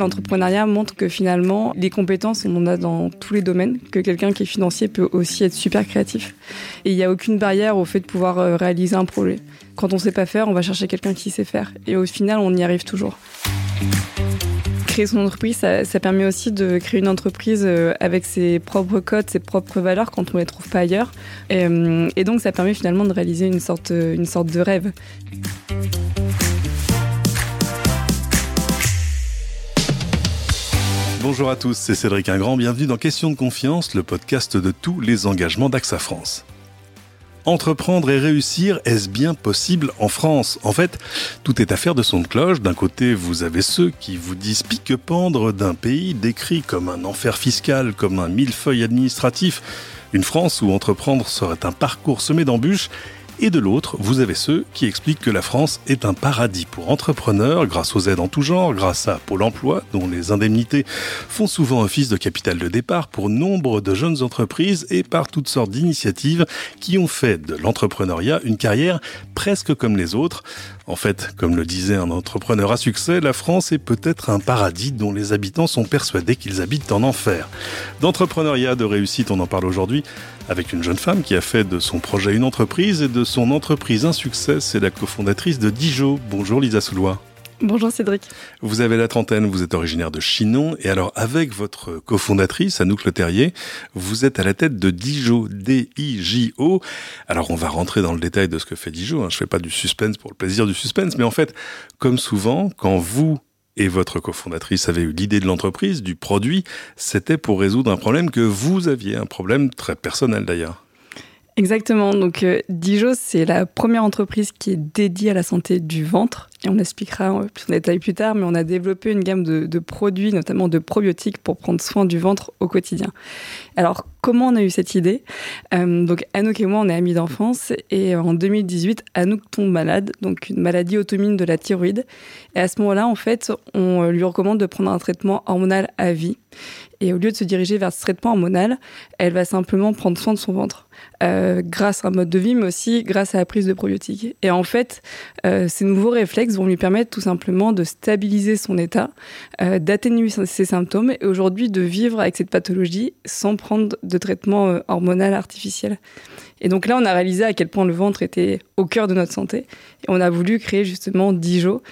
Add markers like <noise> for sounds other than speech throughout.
L'entrepreneuriat montre que finalement, les compétences, on en a dans tous les domaines, que quelqu'un qui est financier peut aussi être super créatif. Et il n'y a aucune barrière au fait de pouvoir euh, réaliser un projet. Quand on ne sait pas faire, on va chercher quelqu'un qui sait faire. Et au final, on y arrive toujours. Créer son entreprise, ça, permet aussi de créer une entreprise euh, avec ses propres codes, ses propres valeurs quand on ne les trouve pas ailleurs. Et, euh, et donc, ça permet finalement de réaliser une sorte, une sorte de rêve. Bonjour à tous, c'est Cédric Ingrand, bienvenue dans Question de confiance, le podcast de tous les engagements d'AXA France. Entreprendre et réussir, est-ce bien possible en France? En fait, tout est affaire de son de cloche. D'un côté, vous avez ceux qui vous disent pique-pendre d'un pays décrit comme un enfer fiscal, comme un millefeuille administratif, une France où entreprendre serait un parcours semé d'embûches et de l'autre, vous avez ceux qui expliquent que la France est un paradis pour entrepreneurs grâce aux aides en tout genre, grâce à Pôle emploi, dont les indemnités font souvent office de capital de départ pour nombre de jeunes entreprises et par toutes sortes d'initiatives qui ont fait de l'entrepreneuriat une carrière presque comme les autres. En fait, comme le disait un entrepreneur à succès, la France est peut-être un paradis dont les habitants sont persuadés qu'ils habitent en enfer. D'entrepreneuriat, de réussite, on en parle aujourd'hui avec une jeune femme qui a fait de son projet une entreprise et de son entreprise un succès. C'est la cofondatrice de Dijon. Bonjour Lisa Soulois. Bonjour Cédric. Vous avez la trentaine, vous êtes originaire de Chinon, et alors avec votre cofondatrice, Anouk Leterrier, vous êtes à la tête de Dijon, D-I-J-O. Alors on va rentrer dans le détail de ce que fait Dijon, hein. je ne fais pas du suspense pour le plaisir du suspense, mais en fait, comme souvent, quand vous et votre cofondatrice avait eu l'idée de l'entreprise, du produit, c'était pour résoudre un problème que vous aviez, un problème très personnel d'ailleurs. Exactement. Donc, euh, c'est la première entreprise qui est dédiée à la santé du ventre. On l'expliquera plus en détail plus tard, mais on a développé une gamme de, produits, notamment de probiotiques, pour prendre soin du ventre au quotidien. Alors, comment on a eu cette idée? Euh, Donc, Anouk et moi, on est amis d'enfance. Et en 2018, Anouk tombe malade, donc une maladie automine de la thyroïde. Et à ce moment-là, en fait, on lui recommande de prendre un traitement hormonal à vie. Et au lieu de se diriger vers ce traitement hormonal, elle va simplement prendre soin de son ventre. Euh, grâce à un mode de vie, mais aussi grâce à la prise de probiotiques. Et en fait, euh, ces nouveaux réflexes vont lui permettre tout simplement de stabiliser son état, euh, d'atténuer ses symptômes et aujourd'hui de vivre avec cette pathologie sans prendre de traitement hormonal artificiel. Et donc là, on a réalisé à quel point le ventre était au cœur de notre santé. Et on a voulu créer justement Dijo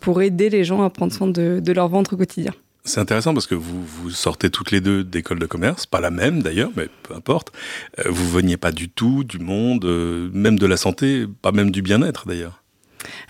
pour aider les gens à prendre soin de leur ventre au quotidien. C'est intéressant parce que vous, vous sortez toutes les deux d'école de commerce, pas la même d'ailleurs, mais peu importe. Euh, vous veniez pas du tout du monde, euh, même de la santé, pas même du bien-être d'ailleurs.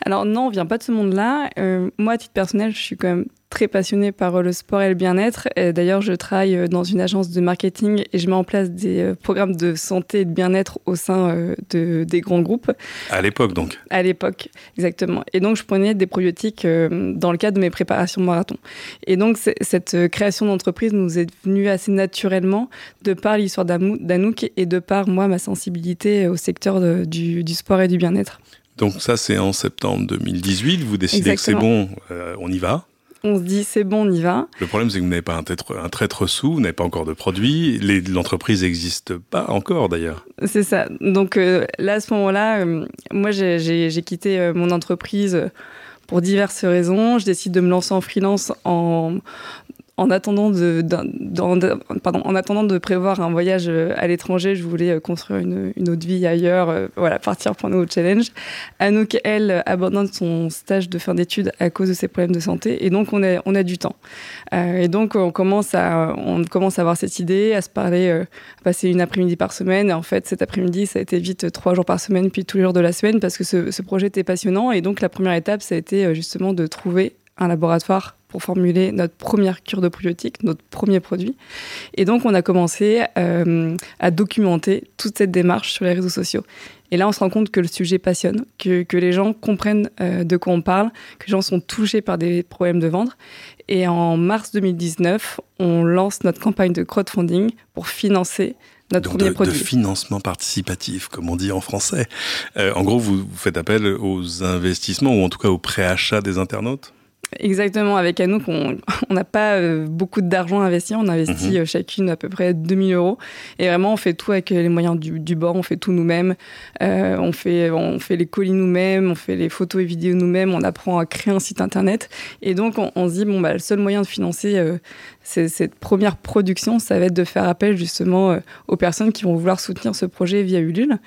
Alors non, on vient pas de ce monde-là. Euh, moi, à titre personnel, je suis quand même très passionnée par euh, le sport et le bien-être. D'ailleurs, je travaille euh, dans une agence de marketing et je mets en place des programmes de santé et de bien-être au sein de, des grands groupes. À l'époque, donc À l'époque, exactement. Et donc, je prenais des probiotiques dans le cadre de mes préparations de marathon. Et donc, cette création d'entreprise nous est venue assez naturellement de par l'histoire d'Anouk et de par, moi, ma sensibilité au secteur du, du sport et du bien-être. Donc ça, c'est en septembre 2018. Vous décidez que c'est bon, euh, on y va. On se dit c'est bon, on y va. Le problème, c'est que vous n'avez pas un traître, un traître sous, vous n'avez pas encore de produits. L'entreprise n'existe pas encore d'ailleurs. C'est ça. Donc euh, là, à ce moment-là, euh, moi, j'ai quitté mon entreprise pour diverses raisons. Je décide de me lancer en freelance en, en attendant de, pardon, en attendant de prévoir un voyage euh, à l'étranger, je voulais euh, construire une, autre vie ailleurs, euh, voilà, partir pour un nouveau challenge. Anouk, elle, abandonne son stage de fin d'études à cause de ses problèmes de santé, et donc on a, du temps. et donc on commence à, on commence à avoir cette idée, à se parler, à passer une après-midi par semaine. Et en fait, cet après-midi, ça a été vite trois jours par semaine, puis tous les jours de la semaine, parce que ce projet était passionnant. Et donc la première étape, ça a été justement de trouver un laboratoire pour formuler notre première cure de probiotiques, notre premier produit. Et donc, on a commencé euh, à documenter toute cette démarche sur les réseaux sociaux. Et là, on se rend compte que le sujet passionne, que, que les gens comprennent euh, de quoi on parle, que les gens sont touchés par des problèmes de ventre. Et en mars 2019, on lance notre campagne de crowdfunding pour financer notre premier de, produit. De financement participatif, comme on dit en français. Euh, en gros, vous, vous faites appel aux investissements, ou en tout cas au préachat des internautes? Exactement, avec Anouk, <laughs> on n'a pas euh, beaucoup d'argent à investir, on investit mhm. euh, chacune à peu près 2000 euros. Et vraiment, on fait tout avec les moyens du, bord, on fait tout nous-mêmes, euh, on, fait, on fait les colis nous-mêmes, on fait les photos et vidéos nous-mêmes, on apprend à créer un site internet. Et donc, on, se dit, bon, bah, le seul moyen de financer cette première production, ça va être de faire appel justement aux personnes qui vont vouloir soutenir ce projet via Ulule.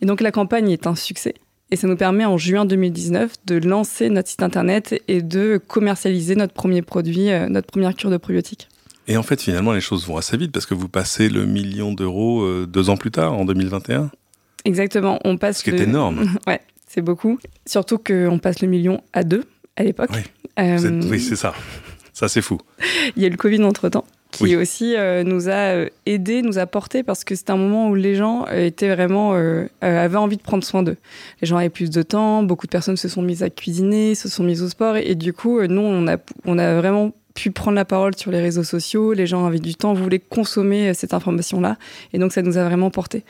Et donc, la campagne est un succès. Et ça nous permet en juin 2019 de lancer notre site internet et de commercialiser notre premier produit, euh, notre première cure de probiotiques. Et en fait, finalement, les choses vont assez vite parce que vous passez le million d'euros euh, deux ans plus tard, en 2021. Exactement, on passe. Ce qui est énorme. <laughs> ouais, c'est beaucoup. Surtout qu'on passe le million à deux à l'époque. Oui, euh, oui c'est ça. Ça, c'est fou. <laughs> Il y a eu le Covid entre temps qui aussi euh, nous a euh, aidé, nous a porté parce que c'était un moment où les gens euh, étaient vraiment avaient envie de prendre soin d'eux. Les gens avaient plus de temps, beaucoup de personnes se sont mises à cuisiner, se sont mises au sport et, du coup nous on a on a vraiment pu prendre la parole sur les réseaux sociaux, les gens avaient du temps, voulaient consommer cette information-là, et donc ça nous a vraiment porté.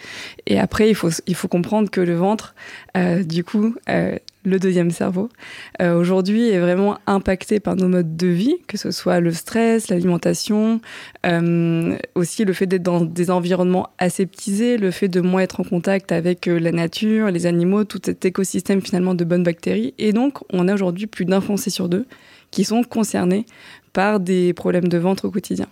Et après, il faut, il faut comprendre que le ventre, du coup, le deuxième cerveau, euh, aujourd'hui est vraiment impacté par nos modes de vie, que ce soit le stress, l'alimentation, euh, aussi le fait d'être dans des environnements aseptisés, le fait de moins être en contact avec euh, la nature, les animaux, tout cet écosystème finalement de bonnes bactéries. Et donc, on a aujourd'hui plus d'un Français sur deux qui sont concernés par des problèmes de ventre au quotidien.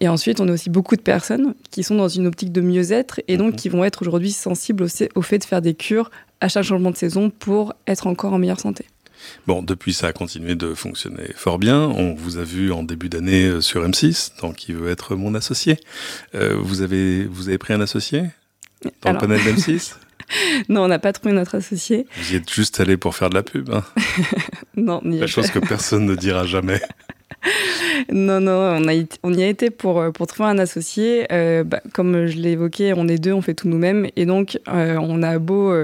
Et ensuite, on a aussi beaucoup de personnes qui sont dans une optique de mieux-être et donc mhm. qui vont être aujourd'hui sensibles au, au fait de faire des cures à chaque changement de saison pour être encore en meilleure santé. Bon, depuis, ça a continué de fonctionner fort bien. On vous a vu en début d'année euh, sur M6, tant qu'il veut être mon associé. Euh, vous, avez, vous avez pris un associé dans le panel d'M6 <laughs> Non, on n'a pas trouvé notre associé. Vous y êtes juste allé pour faire de la pub. Hein <laughs> non, ni La chose que personne ne dira jamais. <laughs> non, non, on, a, on y a été pour, euh, pour trouver un associé. Euh, bah, comme je l'ai évoqué, on est deux, on fait tout nous-mêmes. Et donc, euh, on a beau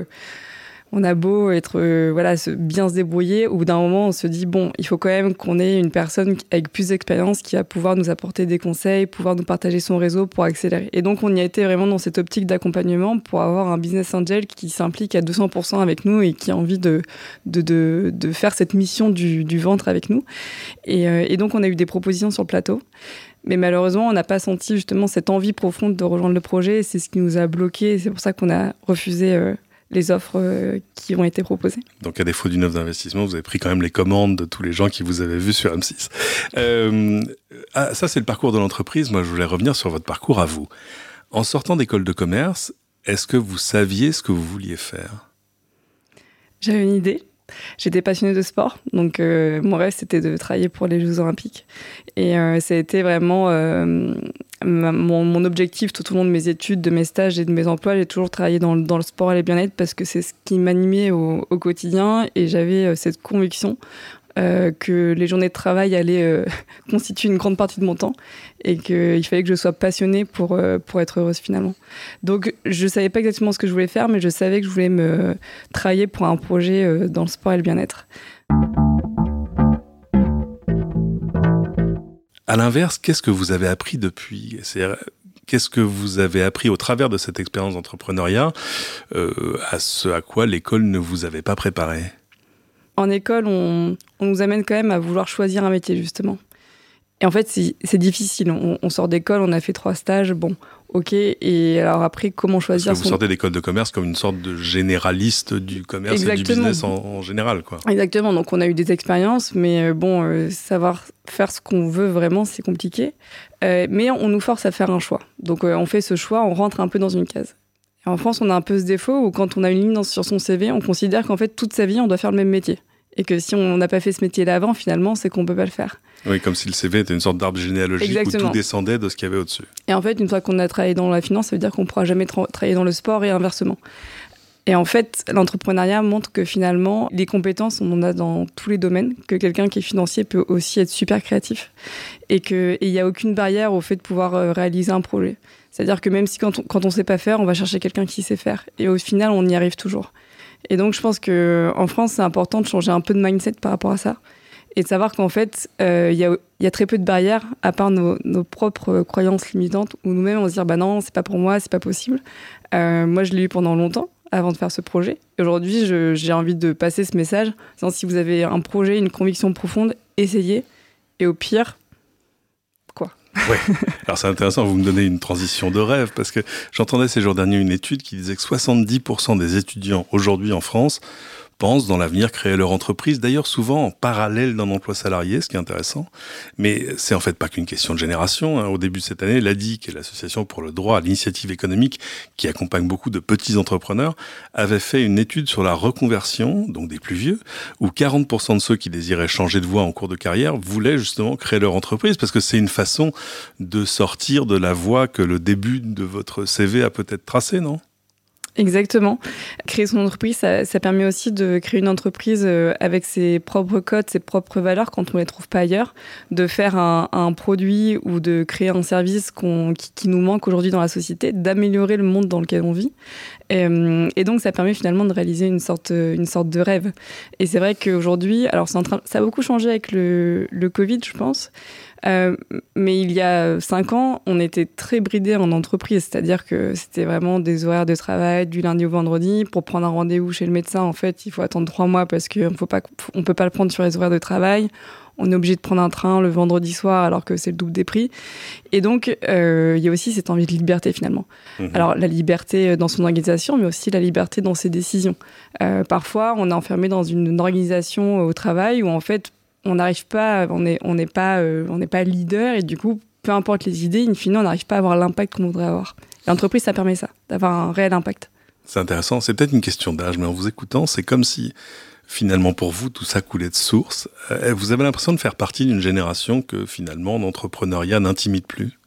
on a beau être euh, voilà bien se débrouiller, au bout d'un moment on se dit bon il faut quand même qu'on ait une personne avec plus d'expérience qui va pouvoir nous apporter des conseils, pouvoir nous partager son réseau pour accélérer. Et donc on y a été vraiment dans cette optique d'accompagnement pour avoir un business angel qui s'implique à 200% avec nous et qui a envie de de, de, faire cette mission du, ventre avec nous. Et, euh, et donc on a eu des propositions sur le plateau. Mais malheureusement, on n'a pas senti justement cette envie profonde de rejoindre le projet. C'est ce qui nous a bloqué. C'est pour ça qu'on a refusé euh, les offres euh, qui ont été proposées. Donc à défaut d'une offre d'investissement, vous avez pris quand même les commandes de tous les gens qui vous avaient vu sur M6. Euh, ah, ça c'est le parcours de l'entreprise. Moi je voulais revenir sur votre parcours à vous. En sortant d'école de commerce, est-ce que vous saviez ce que vous vouliez faire? J'avais une idée. J'étais passionnée de sport, donc euh, mon rêve c'était de travailler pour les Jeux Olympiques. Et ça a été vraiment mon, objectif tout au long de mes études, de mes stages et de mes emplois, j'ai toujours travaillé dans, le sport et le bien-être parce que c'est ce qui m'animait au, quotidien et j'avais euh, cette conviction euh, que les journées de travail allaient euh, <laughs> constituer une grande partie de mon temps et qu'il fallait que je sois passionnée pour, pour être heureuse finalement. Donc je ne savais pas exactement ce que je voulais faire, mais je savais que je voulais me travailler pour un projet dans le sport et le bien-être. À l'inverse, qu'est-ce que vous avez appris depuis? Qu'est-ce que vous avez appris au travers de cette expérience d'entrepreneuriat euh, à ce à quoi l'école ne vous avait pas préparé? En école, on, nous amène quand même à vouloir choisir un métier, justement. Et en fait, c'est difficile. On, sort d'école, on a fait trois stages. Bon, ok. Et alors après, comment choisir Vous sortez d'école de commerce comme une sorte de généraliste du commerce et du business en, général, quoi. Exactement. Donc on a eu des expériences, mais euh, bon, euh, savoir faire ce qu'on veut vraiment, c'est compliqué. Euh, mais on nous force à faire un choix. Donc on fait ce choix, on rentre un peu dans une case. Et en France, on a un peu ce défaut où quand on a une ligne sur son CV, on considère qu'en fait toute sa vie, on doit faire le même métier et que si on n'a pas fait ce métier-là avant, finalement, c'est qu'on peut pas le faire. Oui, comme si le CV était une sorte d'arbre généalogique où tout descendait de ce qu'il y avait au-dessus. Et en fait, une fois qu'on a travaillé dans la finance, ça veut dire qu'on ne pourra jamais travailler dans le sport et inversement. Et en fait, l'entrepreneuriat montre que finalement, les compétences, on en a dans tous les domaines, que quelqu'un qui est financier peut aussi être super créatif et qu'il n'y a aucune barrière au fait de pouvoir euh, réaliser un projet. C'est-à-dire que même si quand on ne sait pas faire, on va chercher quelqu'un qui sait faire. Et au final, on y arrive toujours. Et donc, je pense qu'en France, c'est important de changer un peu de mindset par rapport à ça et de savoir qu'en fait, euh, il y, a, très peu de barrières à part nos, propres croyances limitantes où nous-mêmes on se dit bah non, c'est pas pour moi, c'est pas possible. Euh, moi, je l'ai eu pendant longtemps avant de faire ce projet. Aujourd'hui, j'ai envie de passer ce message. Si vous avez un projet, une conviction profonde, essayer. Et au pire, Oui, alors c'est intéressant, vous me donnez une transition de rêve, parce que j'entendais ces jours derniers une étude qui disait que 70% des étudiants aujourd'hui en France pensent dans l'avenir créer leur entreprise, d'ailleurs souvent en parallèle d'un emploi salarié, ce qui est intéressant. Mais c'est en fait pas qu'une question de génération. Hein. Au début de cette année, l'ADI, qui est l'association pour le droit à l'initiative économique, qui accompagne beaucoup de petits entrepreneurs, avait fait une étude sur la reconversion, donc des plus vieux, où 40% de ceux qui désiraient changer de voie en cours de carrière voulaient justement créer leur entreprise, parce que c'est une façon de sortir de la voie que le début de votre CV a peut-être tracée, non? Exactement. Créer son entreprise, ça, permet aussi de créer une entreprise euh, avec ses propres codes, ses propres valeurs quand on ne les trouve pas ailleurs, de faire un, produit ou de créer un service qui, nous manque aujourd'hui dans la société, d'améliorer le monde dans lequel on vit. Euh, et, donc, ça permet finalement de réaliser une sorte, une sorte de rêve. Et c'est vrai qu'aujourd'hui, alors ça a beaucoup changé avec le, le Covid, je pense. Euh, mais il y a cinq ans, on était très bridé en entreprise, c'est-à-dire que c'était vraiment des horaires de travail du lundi au vendredi. Pour prendre un rendez-vous chez le médecin, en fait, il faut attendre trois mois parce qu'on ne peut pas le prendre sur les horaires de travail. On est obligé de prendre un train le vendredi soir alors que c'est le double des prix. Et donc, euh, il y a aussi cette envie de liberté finalement. Mhm. Alors, la liberté dans son organisation, mais aussi la liberté dans ses décisions. Euh, parfois, on est enfermé dans une organisation au travail où en fait, on n'arrive pas, on n'est on pas, euh, on n'est pas leader et du coup, peu importe les idées, in fine, on n'arrive pas à avoir l'impact qu'on voudrait avoir. L'entreprise, ça permet ça, d'avoir un réel impact. C'est intéressant. C'est peut-être une question d'âge, mais en vous écoutant, c'est comme si finalement pour vous tout ça coulait de source. Euh, vous avez l'impression de faire partie d'une génération que finalement l'entrepreneuriat n'intimide plus?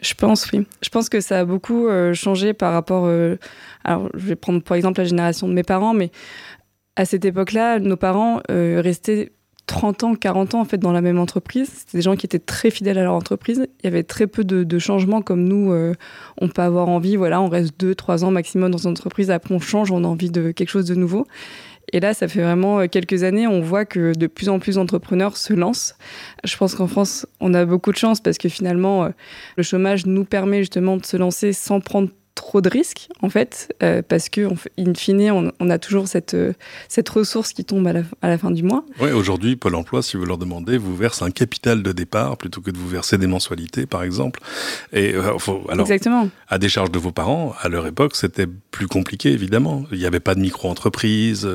Je pense, oui. Je pense que ça a beaucoup euh, changé par rapport. alors, je vais prendre par exemple la génération de mes parents, mais à cette époque-là, nos parents restaient 30 ans, 40 ans en fait dans la même entreprise. C'était des gens qui étaient très fidèles à leur entreprise. Il y avait très peu de, changements comme nous, euh, on peut avoir envie, voilà, on reste 2, 3 ans maximum dans une entreprise, après on change, on a envie de quelque chose de nouveau. Et là, ça fait vraiment euh, quelques années, on voit que de plus en plus d'entrepreneurs se lancent. Je pense qu'en France, on a beaucoup de chance parce que finalement, euh, le chômage nous permet justement de se lancer sans prendre trop de risques, en fait, euh, parce que, in fine, on, a toujours cette, euh, cette ressource qui tombe à la, à la fin du mois. Oui, aujourd'hui, Pôle emploi, si vous leur demandez, vous verse un capital de départ plutôt que de vous verser des mensualités, par exemple. Et, euh, alors, Exactement. À des charges de vos parents, à leur époque, c'était plus compliqué, évidemment. Il n'y avait pas de micro-entreprise,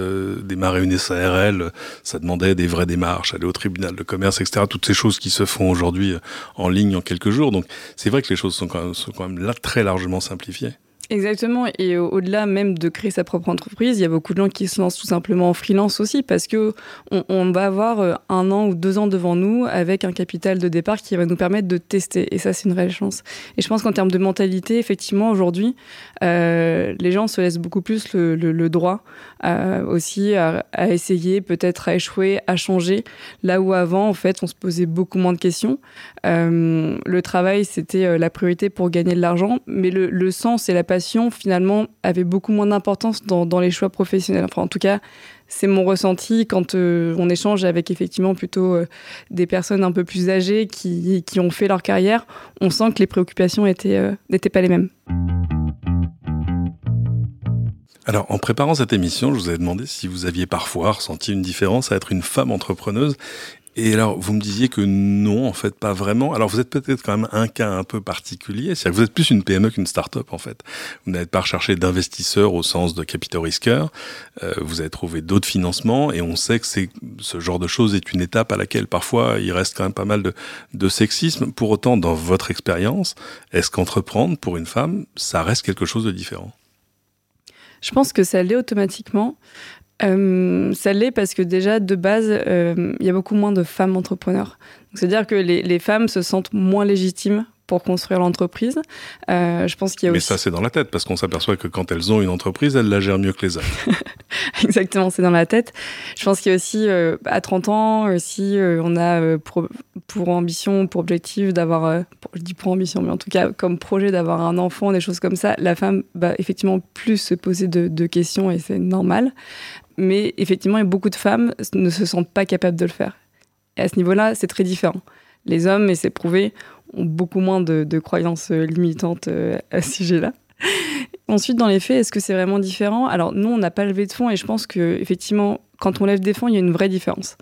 démarrer une SARL, ça demandait des vraies démarches, aller au tribunal de commerce, etc. Toutes ces choses qui se font aujourd'hui en ligne en quelques jours. Donc, c'est vrai que les choses sont quand même, sont quand même là très largement simplifiées. Exactement. Et au-delà même de créer sa propre entreprise, il y a beaucoup de gens qui se lancent tout simplement en freelance aussi parce que on, va avoir euh, un an ou deux ans devant nous avec un capital de départ qui va nous permettre de tester. Et ça, c'est une réelle chance. Et je pense qu'en termes de mentalité, effectivement, aujourd'hui, euh, les gens se laissent beaucoup plus le, droit euh, aussi à, essayer, peut-être à échouer, à changer. Là où avant, en fait, on se posait beaucoup moins de questions. le travail, c'était la priorité pour gagner de l'argent, mais le, le sens et la passion finalement, avait beaucoup moins d'importance dans, les choix professionnels. Enfin, en tout cas, c'est mon ressenti quand euh, on échange avec effectivement plutôt euh, des personnes un peu plus âgées qui, ont fait leur carrière. On sent que les préoccupations euh, n'étaient pas les mêmes. Alors, en préparant cette émission, je vous ai demandé si vous aviez parfois ressenti une différence à être une femme entrepreneuse et alors, vous me disiez que non, en fait, pas vraiment. Alors, vous êtes peut-être quand même un cas un peu particulier. C'est-à-dire que vous êtes plus une PME qu'une start-up, en fait. Vous n'êtes pas recherché d'investisseurs au sens de capitaux risqueurs. Euh, vous avez trouvé d'autres financements et on sait que ce genre de choses est une étape à laquelle parfois il reste quand même pas mal de, de sexisme. Pour autant, dans votre expérience, est-ce qu'entreprendre pour une femme, ça reste quelque chose de différent? Je pense que ça l'est automatiquement. Euh, ça l'est parce que déjà, de base, euh, il y a beaucoup moins de femmes entrepreneurs. C'est-à-dire que les, les, femmes se sentent moins légitimes pour construire l'entreprise. Euh, je pense qu'il y a Mais aussi... ça, c'est dans la tête, parce qu'on s'aperçoit que quand elles ont une entreprise, elles la gèrent mieux que les autres. <laughs> Exactement, c'est dans la tête. Je pense qu'il y a aussi, euh, à 30 ans, si on a pour, pour, ambition, pour objectif d'avoir, je dis pour ambition, mais en tout cas comme projet d'avoir un enfant, des choses comme ça, la femme va effectivement plus se poser de, de questions et c'est normal. Mais effectivement, beaucoup de femmes ne se sentent pas capables de le faire. Et à ce niveau-là, c'est très différent. Les hommes, et c'est prouvé, ont beaucoup moins de, croyances euh, limitantes euh, à ce sujet-là. Ensuite, dans les faits, est-ce que c'est vraiment différent? Alors, nous, on n'a pas levé de fonds et je pense que effectivement, quand on lève des fonds, il y a une vraie différence.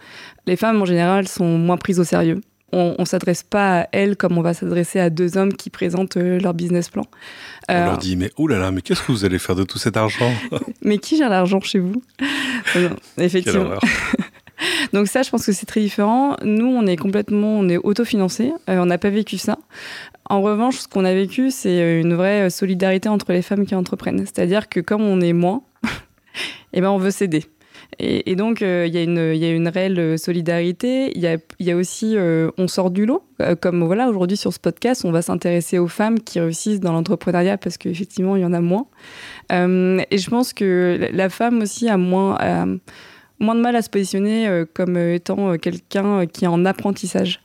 Les femmes, en général, sont moins prises au sérieux. On, ne s'adresse pas à elles comme on va s'adresser à deux hommes qui présentent euh, leur business plan. On leur dit mais oh là là, mais qu'est-ce que vous allez faire de tout cet argent <laughs> Mais qui gère l'argent chez vous? <laughs> Non, Effectivement. <laughs> Donc ça, je pense que c'est très différent. Nous, on est complètement, on est autofinancé. on n'a pas vécu ça. En revanche, ce qu'on a vécu, c'est une vraie solidarité entre les femmes qui entreprennent. C'est-à-dire que comme on est moins, eh ben on veut s'aider. Et, donc, euh, il y, y, a une réelle solidarité. Il y y a, aussi, euh, on sort du lot. Euh, comme voilà, aujourd'hui sur ce podcast, on va s'intéresser aux femmes qui réussissent dans l'entrepreneuriat parce qu'effectivement, il y en a moins. et je pense que la femme aussi a moins moins de mal à se positionner euh, comme euh, étant euh, quelqu'un qui est en apprentissage.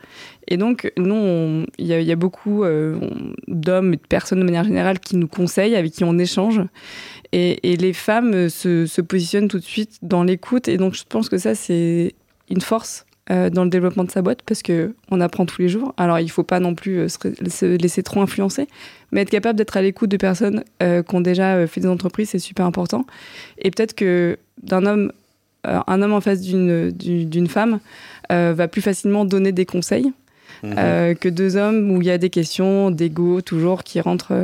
Et donc, nous, il y, a beaucoup d'hommes et de personnes de manière générale qui nous conseillent, avec qui on échange. Et, les femmes se, positionnent tout de suite dans l'écoute. Et donc, je pense que ça, c'est une force dans le développement de sa boîte parce qu'on apprend tous les jours. Alors, il ne faut pas non plus se, laisser trop influencer, mais être capable d'être à l'écoute de personnes qui ont déjà fait des entreprises, c'est super important. Et peut-être que d'un homme un homme en face d'une femme euh, va plus facilement donner des conseils. Mhm. Euh, que deux hommes où il y a des questions d'ego toujours qui rentrent,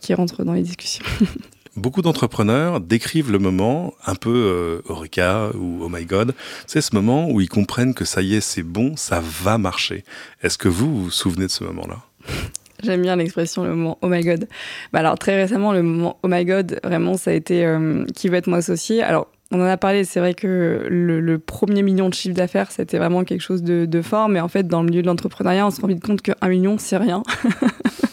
qui rentrent dans les discussions. <laughs> Beaucoup d'entrepreneurs décrivent le moment un peu Eureka ou Oh my God. C'est ce moment où ils comprennent que ça y est, c'est bon, ça va marcher. Est-ce que vous vous, souvenez de ce moment-là? J'aime bien l'expression le moment Oh my God. Bah alors très récemment, le moment Oh my God, vraiment, ça a été qui va être mon associé? Alors on en a parlé, c'est vrai que le, premier million de chiffre d'affaires, c'était vraiment quelque chose de, fort, mais en fait, dans le milieu de l'entrepreneuriat, on se rend vite compte qu'un million, c'est rien. <laughs>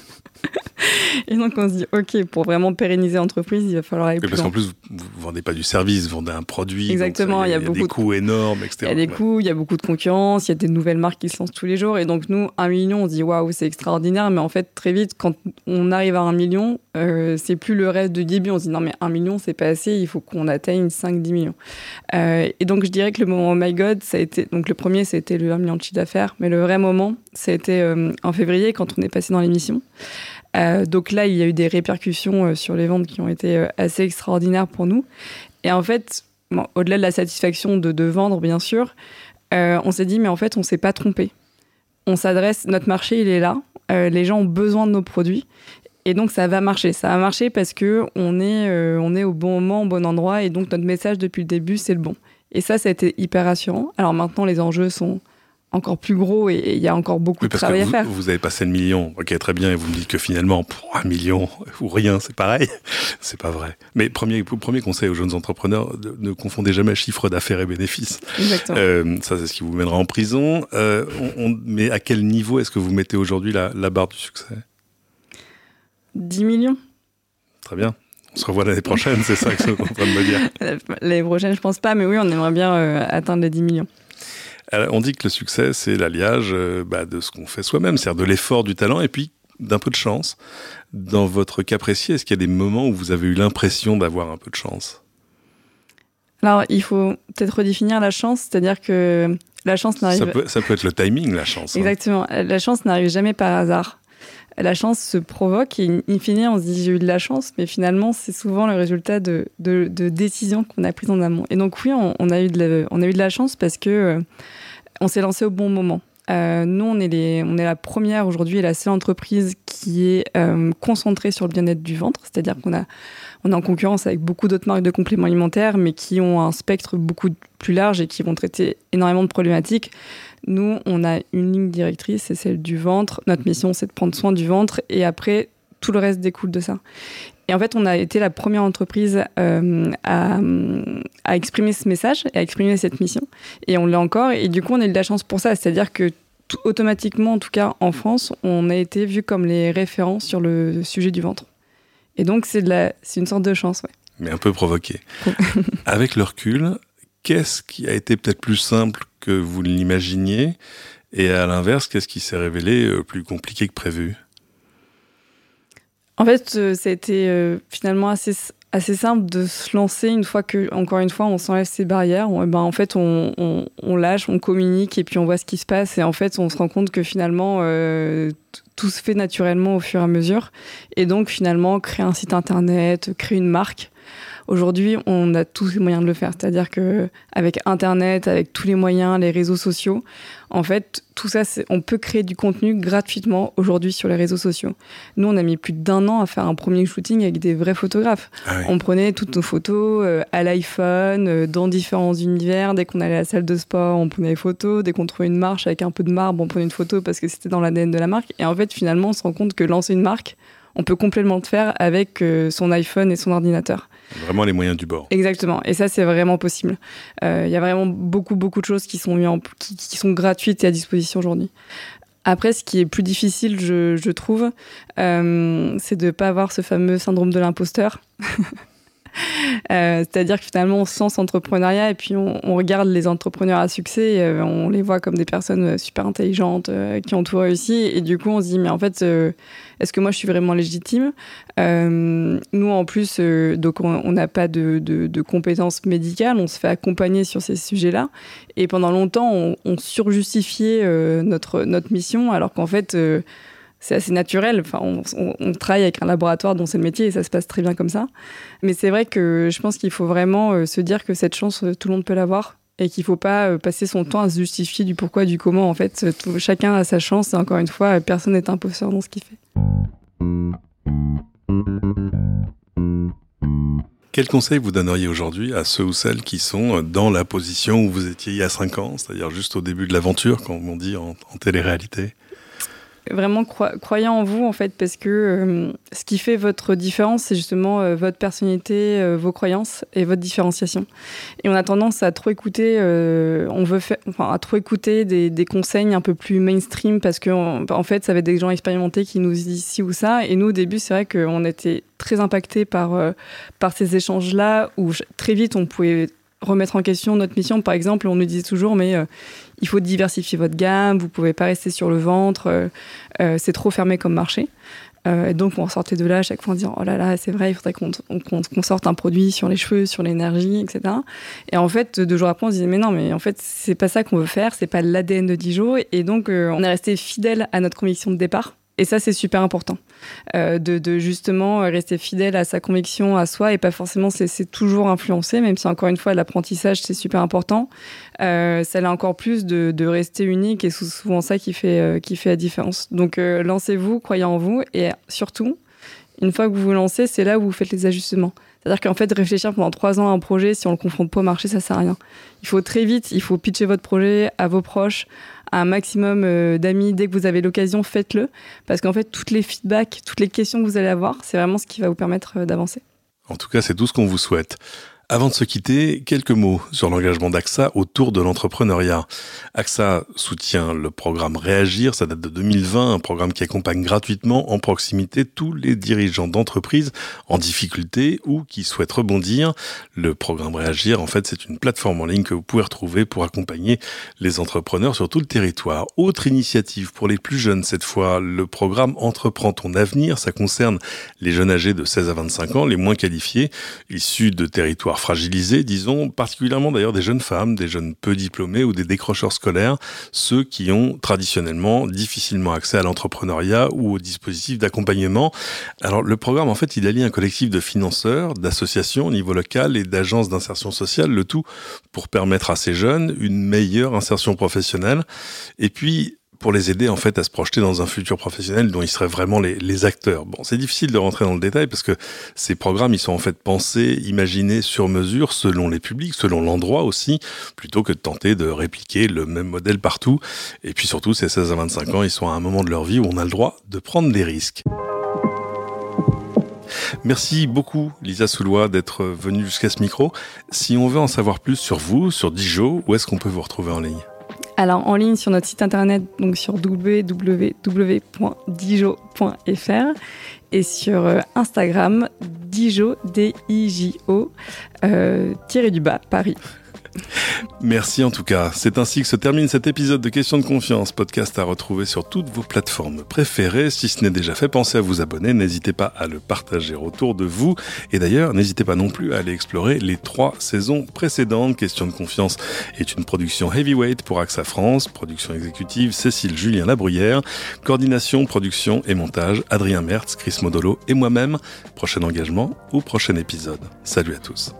<laughs> Et donc on se dit, ok, pour vraiment pérenniser l'entreprise, il va falloir aller plus Parce qu'en plus, vous ne vendez pas du service, vous vendez un produit. Exactement, il y, a, beaucoup des coûts énormes, etc. Il y a des coûts, il y a beaucoup de concurrence, il y a des nouvelles marques qui se lancent tous les jours. Et donc nous, un million, on se dit, waouh, c'est extraordinaire. Mais en fait, très vite, quand on arrive à un million, euh, c'est plus le rêve de début. On se dit, non, mais un million, c'est pas assez, il faut qu'on atteigne 5-10 millions. Euh, et donc je dirais que le moment Oh my God, ça a été. Donc le premier, c'était le 1 million de chiffre d'affaires. Mais le vrai moment, ça a été euh, en février, quand on est passé dans l'émission. Euh, donc là, il y a eu des répercussions euh, sur les ventes qui ont été euh, assez extraordinaires pour nous. Et en fait, au-delà de la satisfaction de, vendre, bien sûr, on s'est dit, mais en fait, on ne s'est pas trompé. On s'adresse, notre marché, il est là. les gens ont besoin de nos produits. Et donc ça va marcher. Ça va marcher parce que on est, on est au bon moment, au bon endroit. Et donc notre message depuis le début, c'est le bon. Et ça, ça a été hyper rassurant. Alors maintenant, les enjeux sont encore plus gros et il y a encore beaucoup de travail à faire. Vous avez passé le million, ok, très bien, et vous me dites que finalement, pour un million <laughs> ou rien, c'est pareil. <laughs> c'est pas vrai. Mais premier, premier conseil aux jeunes entrepreneurs, ne confondez jamais chiffre d'affaires et bénéfices. Exactement. Euh, ça, c'est ce qui vous mènera en prison. Euh, mais à quel niveau est-ce que vous mettez aujourd'hui la, la barre du succès? 10 millions. Très bien. On se revoit l'année prochaine, c'est ça que vous êtes en train de me dire. <laughs> L'année prochaine, je pense pas, mais oui, on aimerait bien euh, atteindre les 10 millions. On dit que le succès, c'est l'alliage euh, bah, de ce qu'on fait soi-même, c'est-à-dire de l'effort, du talent et puis d'un peu de chance. Dans votre cas précis, est-ce qu'il y a des moments où vous avez eu l'impression d'avoir un peu de chance? Alors, il faut peut-être redéfinir la chance, c'est-à-dire que la chance n'arrive... Ça peut, ça peut, être le timing, la chance. Hein. Exactement. La chance n'arrive jamais par hasard la chance se provoque et in fine, on se dit j'ai eu de la chance, mais finalement, c'est souvent le résultat de, décisions qu'on a prises en amont. Et donc, oui, on, a, eu de la, chance parce que euh, on s'est lancé au bon moment. Euh, nous, on est, la première aujourd'hui et la seule entreprise qui est euh, concentrée sur le bien-être du ventre, c'est-à-dire qu'on on est en concurrence avec beaucoup d'autres marques de compléments alimentaires, mais qui ont un spectre beaucoup plus large et qui vont traiter énormément de problématiques. Nous, on a une ligne directrice, c'est celle du ventre. Notre mission, c'est de prendre soin du ventre et après, tout le reste découle de ça. Et en fait, on a été la première entreprise euh, à, exprimer ce message et à exprimer cette mission. Et on l'est encore. Et du coup, on a eu de la chance pour ça. C'est-à-dire que automatiquement, en tout cas en France, on a été vu comme les références sur le sujet du ventre. Et donc, c'est une sorte de chance, ouais. Mais un peu provoqué. <laughs> Avec le recul, qu'est-ce qui a été peut-être plus simple que vous l'imaginiez? Et à l'inverse, qu'est-ce qui s'est révélé euh, plus compliqué que prévu? En fait, euh, ça a été euh, finalement assez, assez simple de se lancer une fois que, encore une fois, on s'enlève ces barrières. On, ben, en fait, on, lâche, on communique et puis on voit ce qui se passe. Et en fait, on se rend compte que finalement, tout se fait naturellement au fur et à mesure. Et donc, finalement, créer un site internet, créer une marque, Aujourd'hui, on a tous les moyens de le faire. C'est-à-dire que avec Internet, avec tous les moyens, les réseaux sociaux, en fait, tout ça, on peut créer du contenu gratuitement aujourd'hui sur les réseaux sociaux. Nous, on a mis plus d'un an à faire un premier shooting avec des vrais photographes. Ah on prenait toutes nos photos euh, à l'iPhone, euh, dans différents univers. Dès qu'on allait à la salle de sport, on prenait des photos. Dès qu'on trouvait une marche avec un peu de marbre, on prenait une photo parce que c'était dans l'ADN de la marque. Et en fait, finalement, on se rend compte que lancer une marque, on peut complètement le faire avec euh, son iPhone et son ordinateur. Vraiment les moyens du bord. Exactement. Et ça, c'est vraiment possible. Euh, il y a vraiment beaucoup, beaucoup de choses qui sont, en, qui, sont gratuites et à disposition aujourd'hui. Après, ce qui est plus difficile, je, trouve, euh, c'est de ne pas avoir ce fameux syndrome de l'imposteur. <laughs> Euh, c'est-à-dire que finalement, on sent entrepreneuriat et puis on, regarde les entrepreneurs à succès, euh, on les voit comme des personnes euh, super intelligentes qui ont tout réussi. Et du coup, on se dit, mais en fait, est-ce que moi, je suis vraiment légitime? Nous, en plus, donc on n'a pas de, compétences médicales, on se fait accompagner sur ces sujets-là. Et pendant longtemps, on, surjustifiait notre mission, alors qu'en fait c'est assez naturel. Enfin, on, travaille avec un laboratoire dont c'est le métier et ça se passe très bien comme ça. Mais c'est vrai que je pense qu'il faut vraiment euh, se dire que cette chance, euh, tout le monde peut l'avoir et qu'il ne faut pas euh, passer son temps à se justifier du pourquoi, du comment. En fait, chacun a sa chance et encore une fois, personne n'est imposteur dans ce qu'il fait. Quel conseil vous donneriez aujourd'hui à ceux ou celles qui sont dans la position où vous étiez il y a 5 ans, c'est-à-dire juste au début de l'aventure, comme on dit en, en télé-réalité? Vraiment croyant en vous en fait parce que euh, ce qui fait votre différence c'est justement euh, votre personnalité, euh, vos croyances et votre différenciation. Et on a tendance à trop écouter, on veut faire, enfin à trop écouter des, des, conseils un peu plus mainstream parce que en fait ça va être des gens expérimentés qui nous disent ci ou ça. Et nous au début c'est vrai qu'on était très impactés par par ces échanges là où très vite on pouvait remettre en question notre mission. Par exemple, on nous disait toujours, mais euh, il faut diversifier votre gamme, vous pouvez pas rester sur le ventre, euh, euh, c'est trop fermé comme marché. donc, on sortait de là à chaque fois en disant, oh là là, c'est vrai, il faudrait qu'on sorte un produit sur les cheveux, sur l'énergie, etc. Et en fait, deux jours après, on se disait, mais non, mais en fait, c'est pas ça qu'on veut faire, c'est pas l'ADN de Dijon. Et donc, on est resté fidèle à notre conviction de départ. Et ça, c'est super important, euh, de, justement rester fidèle à sa conviction, à soi, et pas forcément c'est toujours influencé, même si encore une fois, l'apprentissage, c'est super important. Euh, ça l'est encore plus de, rester unique, et c'est souvent ça qui fait, euh, qui fait la différence. Donc, lancez-vous, croyez en vous, et surtout, une fois que vous vous lancez, c'est là où vous faites les ajustements. C'est-à-dire qu'en fait, réfléchir pendant trois ans à un projet, si on le confronte pas au marché, ça sert à rien. Il faut très vite, il faut pitcher votre projet à vos proches, un maximum euh, d'amis. Dès que vous avez l'occasion, faites-le. Parce qu'en fait, toutes les feedbacks, toutes les questions que vous allez avoir, c'est vraiment ce qui va vous permettre euh, d'avancer. En tout cas, c'est tout ce qu'on vous souhaite. Avant de se quitter, quelques mots sur l'engagement d'AXA autour de l'entrepreneuriat. AXA soutient le programme Réagir, ça date de 2020, un programme qui accompagne gratuitement en proximité tous les dirigeants d'entreprises en difficulté ou qui souhaitent rebondir. Le programme Réagir, en fait, c'est une plateforme en ligne que vous pouvez retrouver pour accompagner les entrepreneurs sur tout le territoire. Autre initiative pour les plus jeunes cette fois, le programme Entreprends ton avenir, ça concerne les jeunes âgés de 16 à 25 ans, les moins qualifiés, issus de territoires fragilisés, disons, particulièrement d'ailleurs des jeunes femmes, des jeunes peu diplômés ou des décrocheurs scolaires, ceux qui ont traditionnellement difficilement accès à l'entrepreneuriat ou aux dispositifs d'accompagnement. Alors le programme, en fait, il allie un collectif de financeurs, d'associations au niveau local et d'agences d'insertion sociale, le tout pour permettre à ces jeunes une meilleure insertion professionnelle. Et puis, pour les aider en fait à se projeter dans un futur professionnel dont ils seraient vraiment les, acteurs. Bon, c'est difficile de rentrer dans le détail parce que ces programmes, ils sont en fait pensés, imaginés sur mesure selon les publics, selon l'endroit aussi, plutôt que de tenter de répliquer le même modèle partout. Et puis surtout, ces 16 à 25 ans, ils sont à un moment de leur vie où on a le droit de prendre des risques. Merci beaucoup, Lisa Soulois, d'être venue jusqu'à ce micro. Si on veut en savoir plus sur vous, sur Dijon, où est-ce qu'on peut vous retrouver en ligne? Alors en ligne sur notre site internet, donc sur www.dijo.fr et sur euh, Instagram, Dijo, D-I-J-O, euh, tiré du bas, Paris. Merci en tout cas. C'est ainsi que se termine cet épisode de Questions de confiance, podcast à retrouver sur toutes vos plateformes préférées. Si ce n'est déjà fait, pensez à vous abonner. N'hésitez pas à le partager autour de vous. Et d'ailleurs, n'hésitez pas non plus à aller explorer les trois saisons précédentes. Questions de confiance est une production heavyweight pour AXA France. Production exécutive Cécile Julien Labruyère. Coordination, production et montage Adrien Mertz, Chris Modolo et moi-même. Prochain engagement ou prochain épisode. Salut à tous.